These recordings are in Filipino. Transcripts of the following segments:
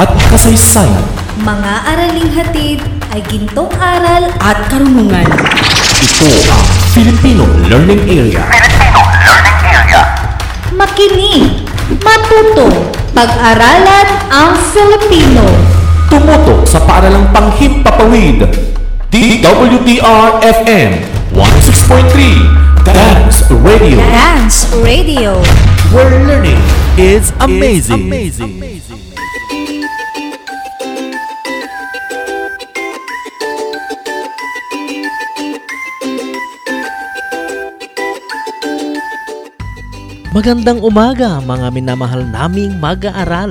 At kasaysayan. mga araling hatid ay gintong aral At karunungan. Ito ang Filipino Learning Area. makinig, matuto, pag-aralan ang Filipino. Tumutok sa paaralang panghimpapawid. DWDR-FM 106.3 Dance Radio. Dance Radio. Where learning is amazing. Magandang umaga mga minamahal naming mag-aaral.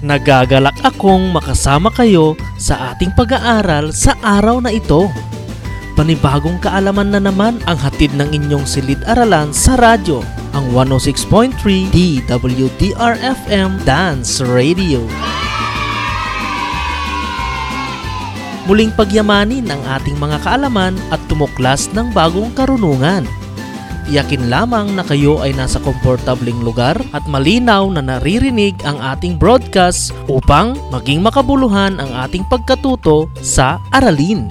Nagagalak akong makasama kayo sa ating pag-aaral sa araw na ito. Panibagong kaalaman na naman ang hatid ng inyong silid-aralan sa radyo, ang 106.3 DWDR-FM Dance Radio. Muling pagyamanin ang ating mga kaalaman at tumuklas ng bagong karunungan. Iyakin lamang na kayo ay nasa komportabling lugar at malinaw na naririnig ang ating broadcast upang maging makabuluhan ang ating pagkatuto sa aralin.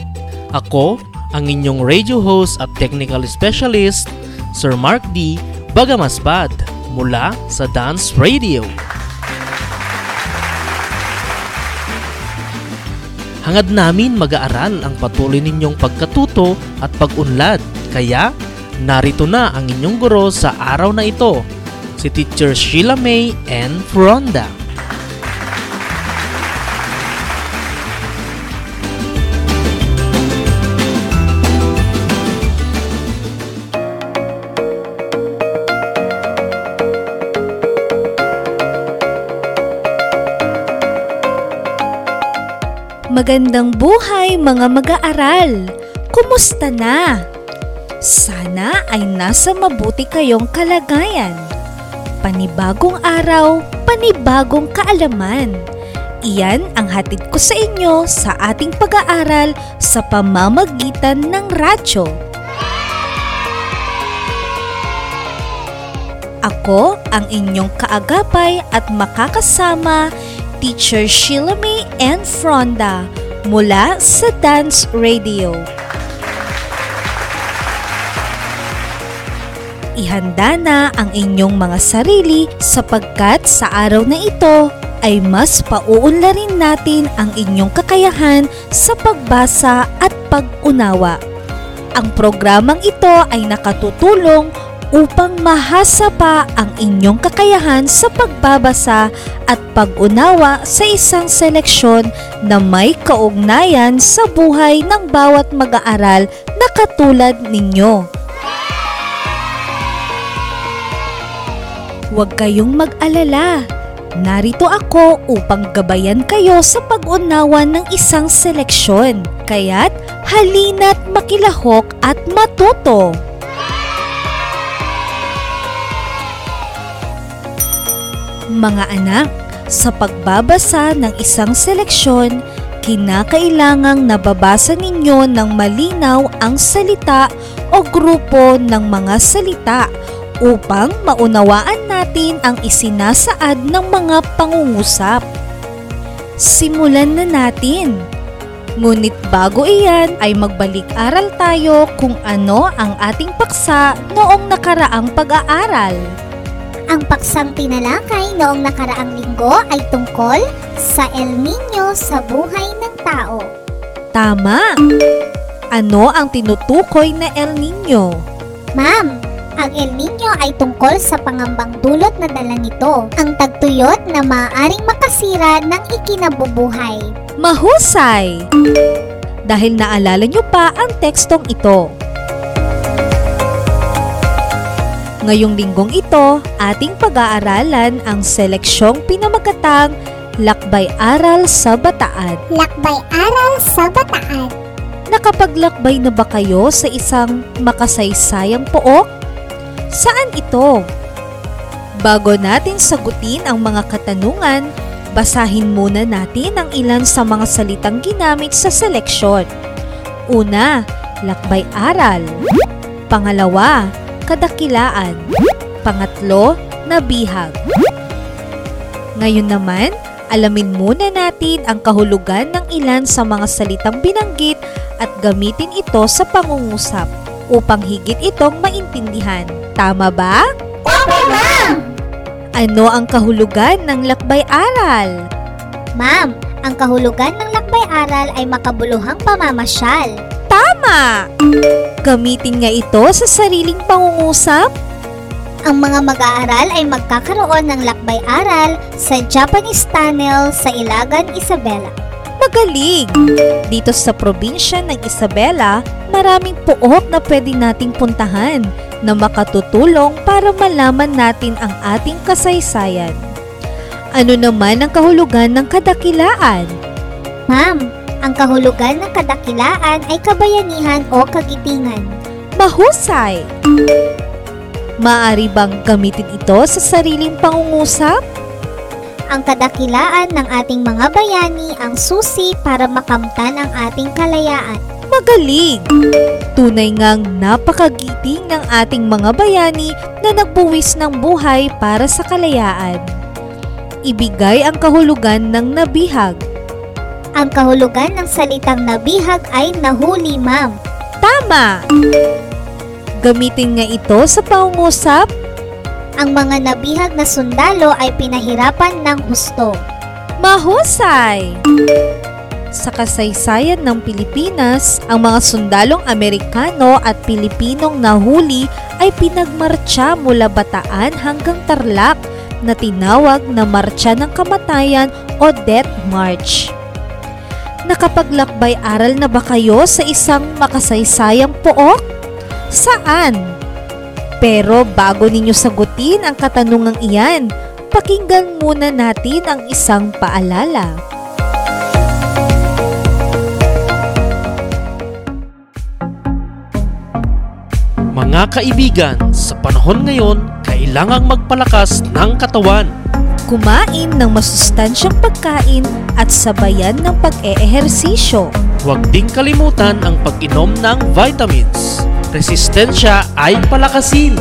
Ako, ang inyong radio host at technical specialist, Sir Mark D. Bagamaspad mula sa Dance Radio. Hangad namin mag-aaral ang patuloy ninyong pagkatuto at pag-unlad. Kaya, narito na ang inyong guro sa araw na ito, si Teacher Sheila May N. Fronda. Magandang buhay mga mag-aaral! Kumusta na? Sana ay nasa mabuti kayong kalagayan. Panibagong araw, panibagong kaalaman. Iyan ang hatid ko sa inyo sa ating pag-aaral sa pamamagitan ng radyo. Ako ang inyong kaagapay at makakasama Teacher Sheila May N. Fronda mula sa Dance Radio. Ihanda na ang inyong mga sarili sapagkat sa araw na ito ay mas pauunlarin natin ang inyong kakayahan sa pagbasa at pag-unawa. Ang programang ito ay nakatutulong upang mahasa pa ang inyong kakayahan sa pagbabasa at pag-unawa sa isang seleksyon na may kaugnayan sa buhay ng bawat mag-aaral na katulad ninyo. Huwag kayong mag-alala. Narito ako upang gabayan kayo sa pag-unawa ng isang seleksyon. Kaya't halina't makilahok at matuto. Mga anak, sa pagbabasa ng isang seleksyon, kinakailangang nababasa ninyo ng malinaw ang salita o grupo ng mga salita upang maunawaan natin ang isinasaad ng mga pangungusap. Simulan na natin! Ngunit bago iyan ay magbalik-aral tayo kung ano ang ating paksa noong nakaraang pag-aaral. Ang paksang tinalakay noong nakaraang linggo ay tungkol sa El Nino sa buhay ng tao. Tama! Ano ang tinutukoy na El Nino? Ma'am, ang El Nino ay tungkol sa pangambang dulot na dala nito, ang tagtuyot na maaaring makasira ng ikinabubuhay. Mahusay! dahil naalala nyo pa ang tekstong ito. Ngayong linggong ito, ating pag-aaralan ang seleksyong pinamagatang Lakbay Aral sa Bataan. Lakbay aral sa bataan. Nakapaglakbay na ba kayo sa isang makasaysayang pook? Saan ito? Bago natin sagutin ang mga katanungan, basahin muna natin ang ilan sa mga salitang ginamit sa seleksyon. Una, lakbay aral. Pangalawa, kadakilaan. Pangatlo, nabihag. Ngayon naman, alamin muna natin ang kahulugan ng ilan sa mga salitang binanggit at gamitin ito sa pangungusap upang higit itong maintindihan. Tama ba? Opo, ma'am! Ano ang kahulugan ng lakbay aral? Ma'am, ang kahulugan ng lakbay aral ay makabuluhang pamamasyal. Tama! Gamitin nga ito sa sariling pangungusap? Ang mga mag-aaral ay magkakaroon ng lakbay aral sa Japanese Tunnel sa Ilagan, Isabela. Magaling! Dito sa probinsya ng Isabela, maraming puok na pwede nating puntahan na makatutulong para malaman natin ang ating kasaysayan. Ano naman ang kahulugan ng kadakilaan? Ma'am, ang kahulugan ng kadakilaan ay kabayanihan o kagitingan. Mahusay! Maari bang gamitin ito sa sariling pangungusap? Ang kadakilaan ng ating mga bayani ang susi para makamtan ang ating kalayaan. Magaling! Tunay ngang napakagiting ng ating mga bayani na nagbuwis ng buhay para sa kalayaan. Ibigay ang kahulugan ng nabihag. Ang kahulugan ng salitang nabihag ay nahuli, ma'am. Tama! Gamitin nga ito sa pangungusap. Ang mga nabihag na sundalo ay pinahirapan ng husto. Mahusay! Sa kasaysayan ng Pilipinas, ang mga sundalong Amerikano at Pilipinong nahuli ay pinagmarcha mula Bataan hanggang Tarlac na tinawag na Marcha ng Kamatayan o Death March. Nakapaglakbay aral na ba kayo sa isang makasaysayang pook? Saan? Pero bago ninyo sagutin ang katanungang iyan, pakinggan muna natin ang isang paalala. Mga kaibigan, sa panahon ngayon, kailangang magpalakas ng katawan. Kumain ng masustansyang pagkain at sabayan ng pag-eehersisyo. Huwag ding kalimutan ang pag-inom ng vitamins. Resistensya ay palakasin.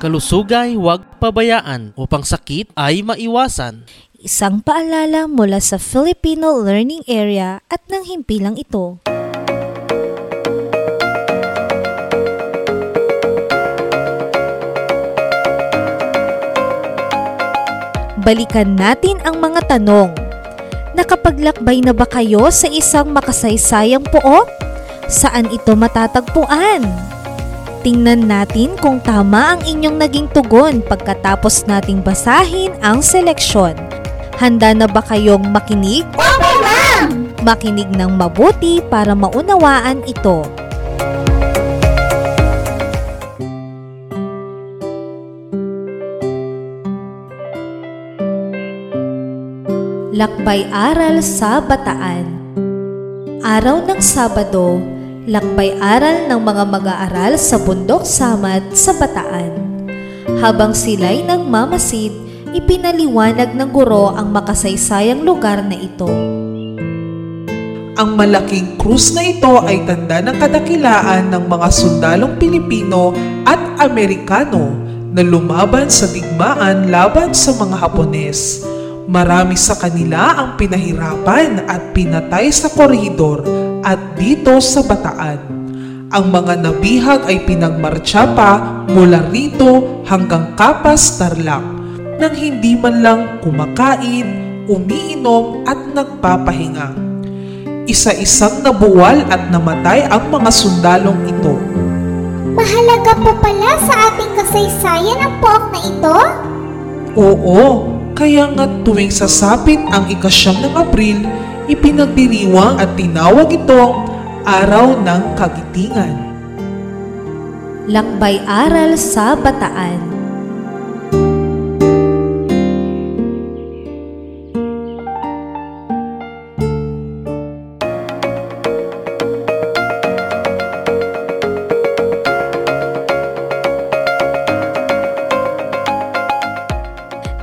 Kalusugay huwag pabayaan upang sakit ay maiwasan. Isang paalala mula sa Filipino Learning Area at ng himpilang ito. Balikan natin ang mga tanong. Nakapaglakbay na ba kayo sa isang makasaysayang pook? Saan ito matatagpuan? Tingnan natin kung tama ang inyong naging tugon pagkatapos nating basahin ang seleksyon. Handa na ba kayong makinig? Opo, ma'am! Makinig ng mabuti para maunawaan ito. Lakbay Aral sa Bataan Araw ng Sabado, lakbay aral ng mga mag-aaral sa Bundok Samad sa Bataan. Habang sila'y nagmamasid, ipinaliwanag ng guro ang makasaysayang lugar na ito. Ang malaking krus na ito ay tanda ng kadakilaan ng mga sundalong Pilipino at Amerikano na lumaban sa digmaan laban sa mga Hapones. Marami sa kanila ang pinahirapan at pinatay sa koridor at dito sa Bataan. Ang mga nabihag ay pinagmarcha pa mula rito hanggang Kapas, Tarlac nang hindi man lang kumakain, umiinom at nagpapahinga. Isa-isang nabuwal at namatay ang mga sundalong ito. Mahalaga po pala sa ating kasaysayan ang pook na ito? Oo, kaya nga tuwing sasapit ang ikasyam ng Abril, ipinagdiriwang at tinawag itong Araw ng Kagitingan. Lakbay Aral sa Bataan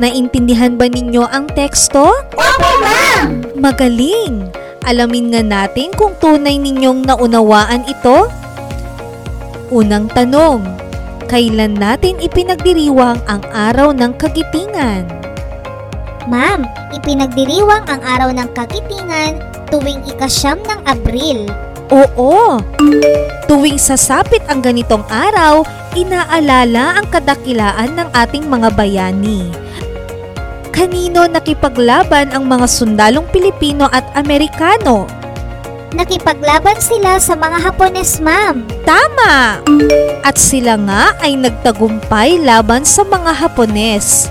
Naintindihan ba ninyo ang teksto? Opo, ma'am! Magaling! Alamin nga natin kung tunay ninyong naunawaan ito. Unang tanong, kailan natin ipinagdiriwang ang araw ng kagitingan? Ma'am, ipinagdiriwang ang araw ng kagitingan tuwing ikasyam ng Abril. Oo! Tuwing sasapit ang ganitong araw, inaalala ang kadakilaan ng ating mga bayani. Kanino nakipaglaban ang mga sundalong Pilipino at Amerikano? Nakipaglaban sila sa mga Hapones, ma'am. Tama! At sila nga ay nagtagumpay laban sa mga Hapones.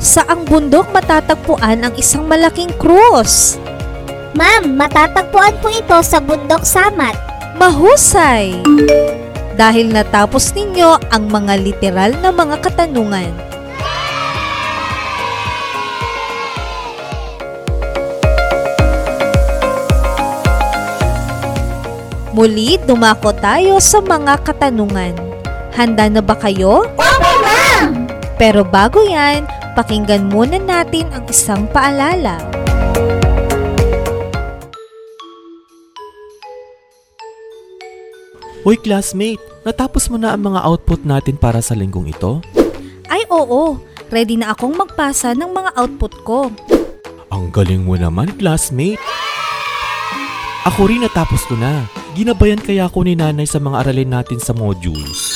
Sa ang bundok matatagpuan ang isang malaking krus. Ma'am, matatagpuan po ito sa Bundok Samat. Mahusay! Dahil natapos ninyo ang mga literal na mga katanungan. Muli, dumako tayo sa mga katanungan. Handa na ba kayo? Opo, ma'am! Pero bago yan, pakinggan muna natin ang isang paalala. Hoy classmate, natapos mo na ang mga output natin para sa linggong ito? Ay oo, ready na akong magpasa ng mga output ko. Ang galing mo naman, classmate. Ako rin natapos ko na. Ginabayan kaya ako ni nanay sa mga aralin natin sa modules.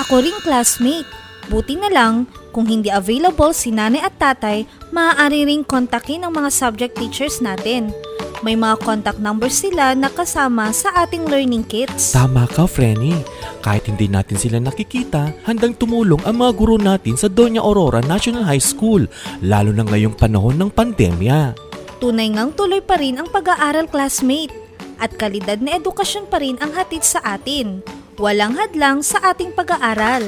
Ako ring classmate. Buti na lang, kung hindi available si nanay at tatay, maaari ring kontakin ang mga subject teachers natin. May mga contact numbers sila na kasama sa ating learning kits. Tama ka, Frenny. Kahit hindi natin sila nakikita, handang tumulong ang mga guro natin sa Doña Aurora National High School, lalo na ngayong panahon ng pandemya. Tunay ngang tuloy pa rin ang pag-aaral classmate at kalidad na edukasyon pa rin ang hatid sa atin. Walang hadlang sa ating pag-aaral.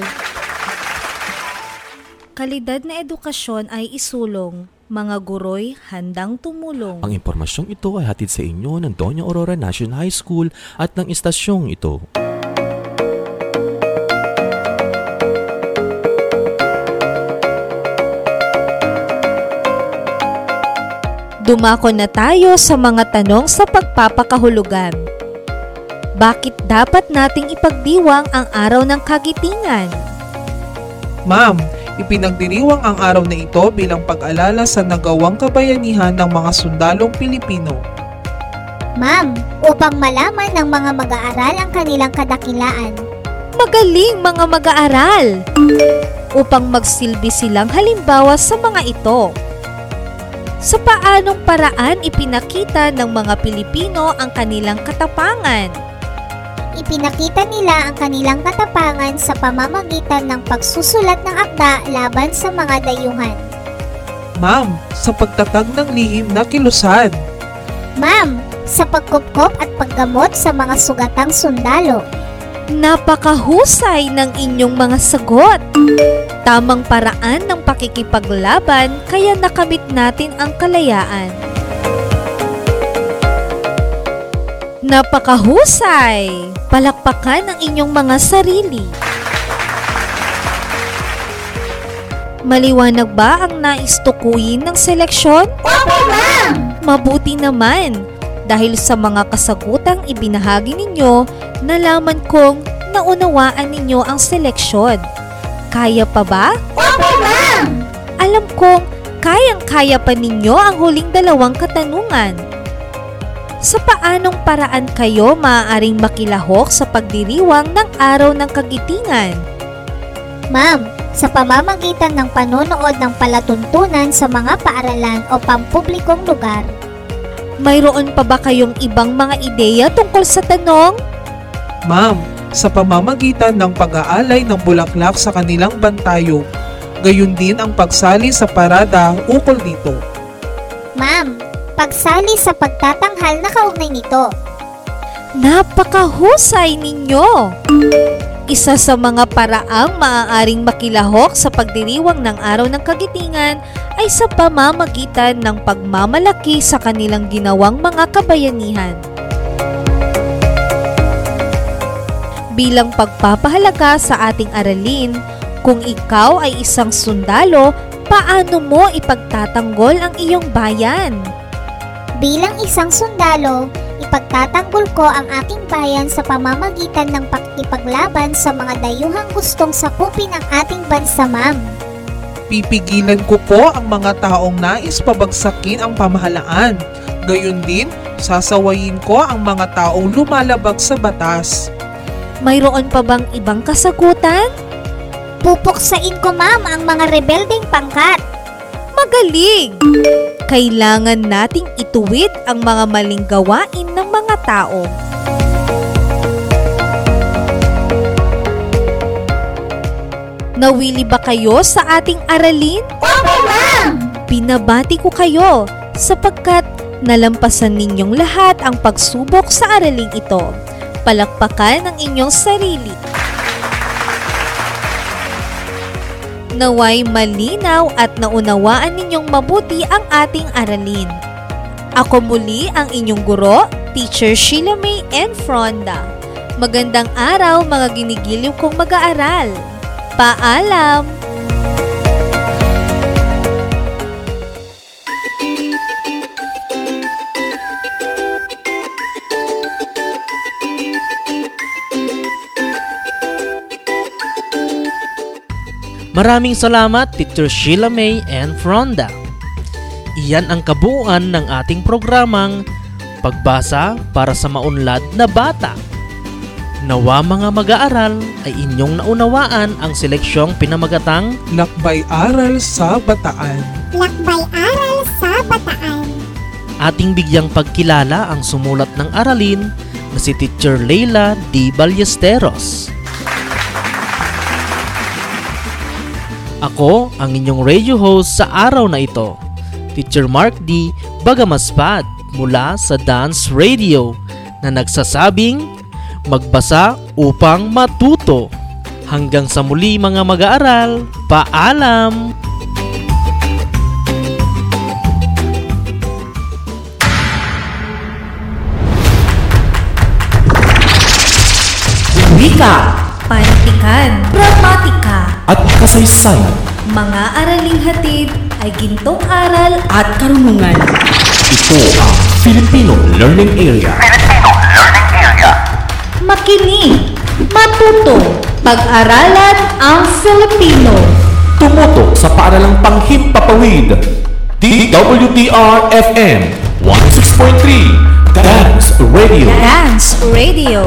Kalidad na edukasyon ay isulong. Mga guroy handang tumulong. Ang impormasyong ito ay hatid sa inyo ng Doña Aurora National High School at ng istasyong ito. Dumako na tayo sa mga tanong sa pagpapakahulugan. Bakit dapat nating ipagdiwang ang araw ng kagitingan? Ma'am, ipinagdiriwang ang araw na ito bilang pag-alala sa nagawang kabayanihan ng mga sundalong Pilipino. Ma'am, upang malaman ng mga mag-aaral ang kanilang kadakilaan. Magaling mga mag-aaral! Upang magsilbi silang halimbawa sa mga ito. Sa paanong paraan ipinakita ng mga Pilipino ang kanilang katapangan? Ipinakita nila ang kanilang katapangan sa pamamagitan ng pagsusulat ng akda laban sa mga dayuhan. Ma'am, sa pagtatag ng lihim na kilusan. Ma'am, sa pagkupkop at paggamot sa mga sugatang sundalo. Napakahusay ng inyong mga sagot. Tamang paraan ng pakikipaglaban kaya nakamit natin ang kalayaan. Napakahusay! Palakpakan ang inyong mga sarili. Maliwanag ba ang nais tukuyin ng seleksyon? Opo, ma'am! Mabuti naman dahil sa mga kasagutang ibinahagi ninyo, nalaman kong naunawaan ninyo ang seleksyon. Kaya pa ba? Opo, ma'am! Alam kong kayang-kaya pa ninyo ang huling dalawang katanungan. Sa paanong paraan kayo maaaring makilahok sa pagdiriwang ng araw ng kagitingan? Ma'am, sa pamamagitan ng panonood ng palatuntunan sa mga paaralan o pampublikong lugar. Mayroon pa ba kayong ibang mga ideya tungkol sa tanong? Ma'am, sa pamamagitan ng pag-aalay ng bulaklak sa kanilang bantayo, gayon din ang pagsali sa parada ukol dito. Ma'am, pagsali sa pagtatanghal na kaugnay nito. Napakahusay ninyo! Isa sa mga paraang maaaring makilahok sa pagdiriwang ng araw ng kagitingan ay sa pamamagitan ng pagmamalaki sa kanilang ginawang mga kabayanihan. Bilang pagpapahalaga sa ating aralin, kung ikaw ay isang sundalo, paano mo ipagtatanggol ang iyong bayan? Bilang isang sundalo, ipagtatanggol ko ang aking bayan sa pamamagitan ng pakikipaglaban sa mga dayuhang gustong sakupin ang ating bansa, ma'am. Pipigilan ko po ang mga taong nais pabagsakin ang pamahalaan. Gayon din, sasawayin ko ang mga taong lumalabag sa batas. Mayroon pa bang ibang kasagutan? Pupuksain ko, ma'am, ang mga rebeldeng pangkat. Magaling! Kailangan nating ituwid ang mga maling gawain ng mga tao. Nawili ba kayo sa ating aralin? Opo, ma'am! Binabati ko kayo sapagkat nalampasan ninyong lahat ang pagsubok sa araling ito. Palakpakan ang inyong sarili. Naway malinaw at naunawaan ninyong mabuti ang ating aralin. Ako muli ang inyong guro, Teacher Sheila May N. Fronda. Magandang araw mga ginigiliw kong mag-aaral. Paalam! Maraming salamat Teacher Sheila May and Fronda. Iyan ang kabuuan ng ating programang Pagbasa para sa Maunlad na Bata. Nawa mga mag-aaral ay inyong naunawaan ang seleksyong pinamagatang Lakbay Aral sa Bataan. Lakbay Aral sa Bataan. ating bigyang pagkilala ang sumulat ng aralin na si Teacher Leila D. Ballesteros. Ako ang inyong radio host sa araw na ito, Teacher Mark D. Bagamaspad mula sa Dance Radio na nagsasabing magbasa upang matuto. Hanggang sa muli mga mag-aaral, paalam! Wika, Pantikan, Gramatika, At kasaysayan, mga araling hatid ay gintong aral at karunungan. ito ang Filipino Learning Area. Makinig, matuto, pag-aralan ang Filipino. Tumutok sa paaralang panghimpapawid. DWDR-FM 106.3 Dance Radio. Dance Radio.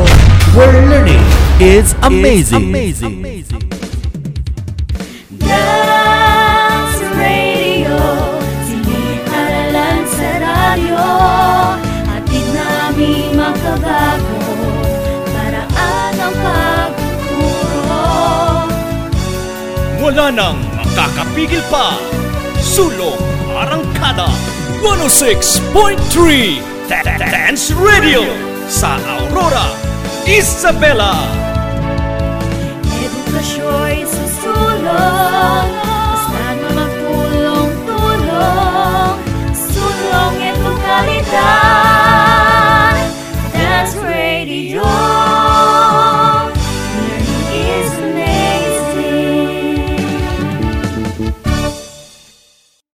Where learning is amazing. Dance Radio Silip aralan sa radyo Hatid namin makabago Paraan ang pagtuturo Wala nang makakapigil pa. Sulong Arangkada 106.3 Dance Radio sa Aurora, Isabela. choices to love.